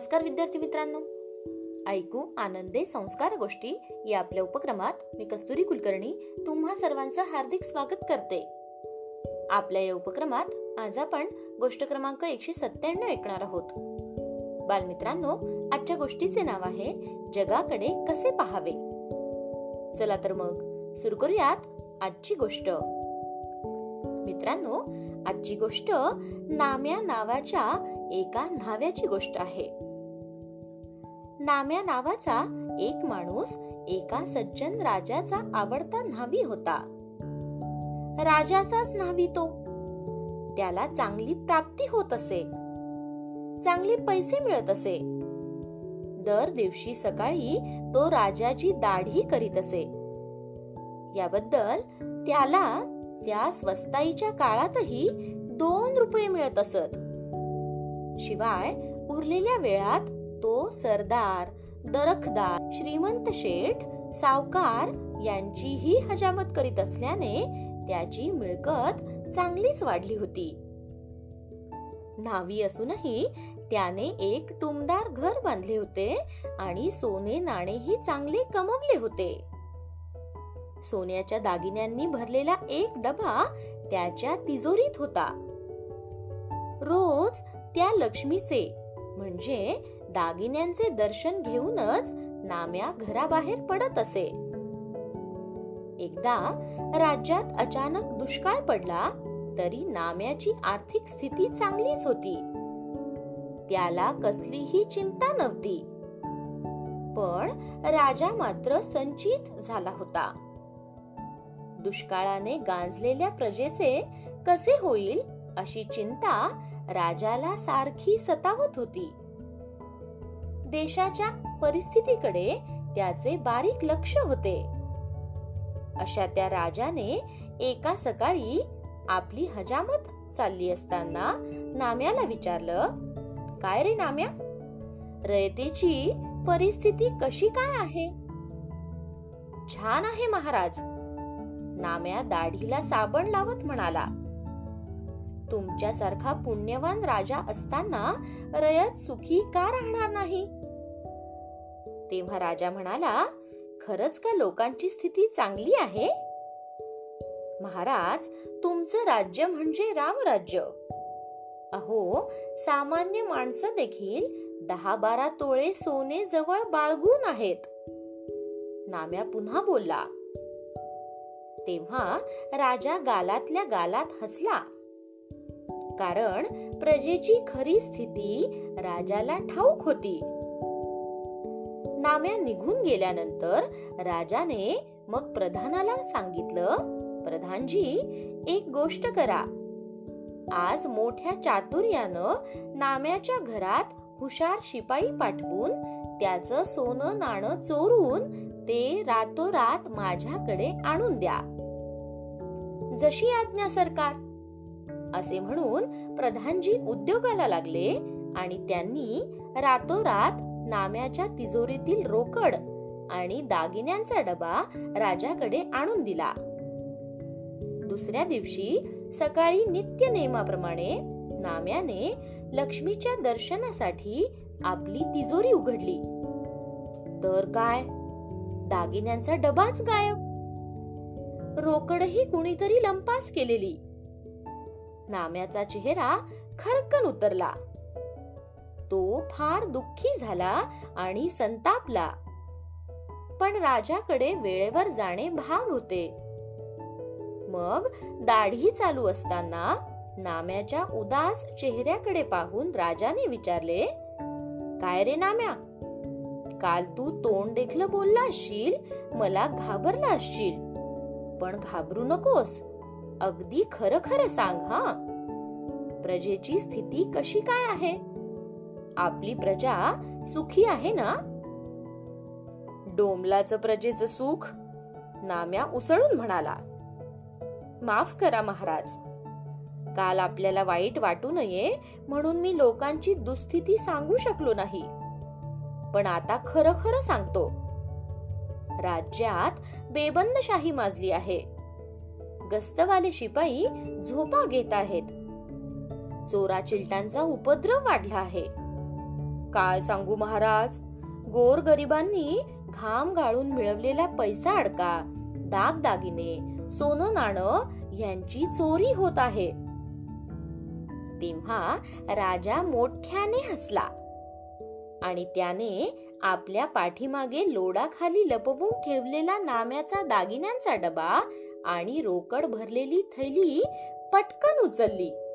नमस्कार विद्यार्थी मित्रांनो. ऐकू आनंदे संस्कार गोष्टी या आपल्या उपक्रमात मी कस्तुरी कुलकर्णी तुम्हा सर्वांचं हार्दिक स्वागत करते. आपल्या या उपक्रमात आज आपण गोष्ट क्रमांक एकशे सत्त्याण्णव ऐकणार आहोत. बालमित्रांनो आजच्या गोष्टीचे नाव आहे जगाकडे कसे पाहावे? चला तर मग सुरू करूयात आजची गोष्ट. मित्रांनो आजची गोष्ट नाम्या नावाच्या एका न्हाव्याची गोष्ट आहे. नाम्या नावाचा एक माणूस एका सज्जन राजाचा आवडता न्हावी होता. राजाचाच न्हावी तो. त्याला चांगली प्राप्ती होत असे. चांगले पैसे मिळत असे. दर दिवशी सकाळी तो राजाची दाढी करीत असे. याबद्दल त्याला त्या स्वस्ताईच्या काळातही दोन रुपये मिळत असत. शिवाय उरलेल्या वेळात तो सरदार दरखदार श्रीमंत शेठ सावकार यांचीही हजामत करीत असल्याने त्याची मिळकत चांगलीच वाढली होती. न्हावी असूनही त्याने एक टुमदार घर बांधले होते आणि सोने नाणेही चांगले कमवले होते. सोन्याच्या दागिन्यांनी भरलेला एक डबा त्याच्या तिजोरीत होता. रोज त्या लक्ष्मीचे म्हणजे दागिन्यांचे दर्शन घेऊनच नाम्या घराबाहेर पडत असे. एकदा राज्यात अचानक दुष्काळ पडला तरी नाम्याची आर्थिक स्थिती चांगलीच होती. त्याला कसलीही चिंता नव्हती. पण राजा मात्र संचित झाला होता. दुष्काळाने गांजलेल्या प्रजेचे कसे होईल अशी चिंता राजाला सारखी सतावत होती. देशाच्या परिस्थितीकडे त्याचे बारीक लक्ष होते. अशा त्या राजाने एका सकाळी आपली हजामत चालली असताना नाम्याला विचारलं काय रे नाम्या? रयतेची परिस्थिती कशी काय आहे? छान आहे महाराज. नाम्या दाढीला साबण लावत म्हणाला तुमच्यासारखा पुण्यवान राजा असताना रयत सुखी का राहणार नाही? तेव्हा राजा म्हणाला खरंच का लोकांची स्थिती चांगली आहे? महाराज तुमचं राज्य म्हणजे रामराज्य. अहो सामान्य माणसं देखील दहा बारा तोळे सोने जवळ बाळगून आहेत. नाम्या पुन्हा बोलला. तेव्हा राजा गालातल्या गालात हसला. कारण प्रजेची खरी स्थिती राजाला ठाऊक होती. नाम्या निघून गेल्यानंतर राजाने मग प्रधानाला सांगितलं प्रधानजी एक गोष्ट करा. आज मोठ्या चातुर्यानं नाम्याच्या घरात हुशार शिपाई पाठवून त्याचं सोनं नाणं चोरून ते रातोरात माझ्याकडे आणून द्या. जशी आज्ञा सरकार. असे म्हणून प्रधानजी उद्योगाला लागले आणि त्यांनी रातोरात नाम्याच्या तिजोरीतील रोकड आणि दागिन्यांचा डबा राजाकडे आणून दिला. दुसऱ्या दिवशी सकाळी नित्य नेमाप्रमाणे नाम्याने लक्ष्मीच्या दर्शनासाठी आपली तिजोरी उघडली. तर काय? दागिन्यांचा डबाच गायब. रोकडही कुणीतरी लंपास केलेली. नाम्याचा चेहरा खरकन उतरला. तो फार दुःखी झाला आणि संतापला. पण राजाकडे वेळेवर जाणे भाग होते. मग दाढी चालू असताना नाम्याच्या उदास चेहऱ्याकडे पाहून राजाने विचारले काय रे नाम्या? काल तू तोंड देखलं बोलला असशील मला घाबरला असशील. पण घाबरू नकोस अगदी खरं खरं सांग हा. प्रजेची स्थिती कशी काय आहे? आपली प्रजा सुखी आहे ना? डोमलाचं प्रजेचं सुख नाम्या उसळून म्हणाला. माफ करा महाराज. काल आपल्याला वाईट वाटू नये म्हणून मी लोकांची दुस्थिती सांगू शकलो नाही. पण आता खरं खरं सांगतो. राज्यात बेबंदशाही माजली आहे. गस्तवाले शिपाई झोपा घेत आहेत. चोरा चिलटांचा उपद्रव वाढला आहे. काय सांगू महाराज? गोर गरिबांनी घाम गाळून मिळवलेला पैसा अडका दागदागिने सोनं नाणं यांची चोरी होत आहे. तेव्हा राजा मोठ्याने हसला आणि त्याने आपल्या पाठीमागे लोडाखाली लपवून ठेवलेला नाम्याचा दागिन्यांचा डबा आणि रोकड भरलेली थैली पटकन उचलली.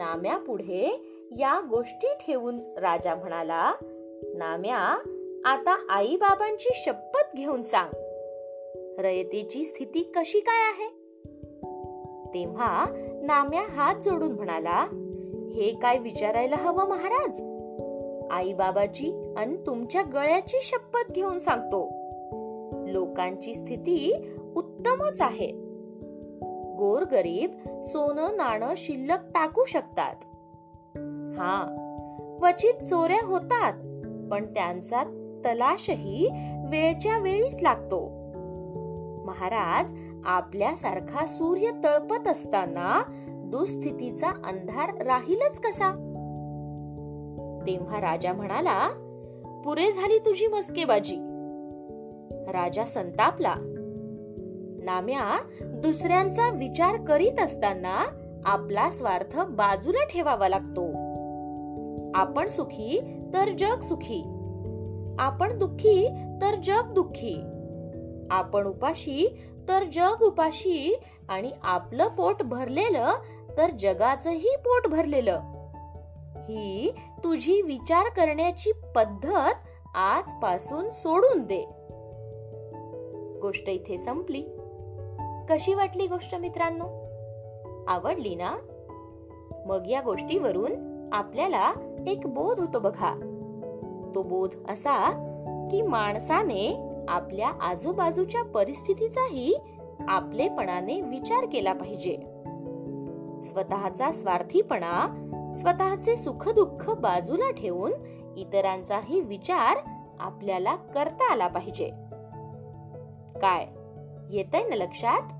नाम्या पुढे या गोष्टी ठेवून राजा म्हणाला नाम्या आता आईबाबांची शपथ घेऊन सांग. रयतेची स्थिती कशी काय आहे? तेव्हा नाम्या हात जोडून म्हणाला हे काय विचारायला हवं महाराज? आई बाबाची आणि तुमच्या गळ्याची शपथ घेऊन सांगतो. लोकांची स्थिती उत्तमच आहे. गोरगरीब सोनं नाणं शिल्लक टाकू शकतात. हा क्वचित चोऱ्या होतात पण त्यांचा तलाशही वेळच्या वेळीच लागतो. महाराज आपल्यासारखा सूर्य तळपत असताना दुस्थितीचा अंधार राहीलच कसा? तेव्हा राजा म्हणाला पुरे झाली तुझी मस्केबाजी. राजा संतापला नाम्या दुसऱ्यांचा विचार करीत असताना आपला स्वार्थ बाजूला ठेवावा लागतो. आपण सुखी तर जग सुखी. आपण दुःखी तर जग दुःखी. आपण उपाशी तर जग उपाशी. आणि आपलं पोट भरलेलं तर जगाचंही पोट भरलेलं. ही तुझी विचार करण्याची पद्धत आजपासून सोडून दे. गोष्ट इथे संपली. कशी वाटली गोष्ट मित्रांनो? आवडली ना? मग या गोष्टीवरून आपल्याला एक बोध होतो बघा. तो बोध असा की माणसाने आपल्या आजूबाजूच्या परिस्थितीचाही आपलेपणाने विचार केला पाहिजे. स्वतःचा स्वार्थीपणा स्वतःचे सुखदुःख बाजूला ठेवून इतरांचाही विचार आपल्याला करता आला पाहिजे. काय? येतंय ना लक्षात?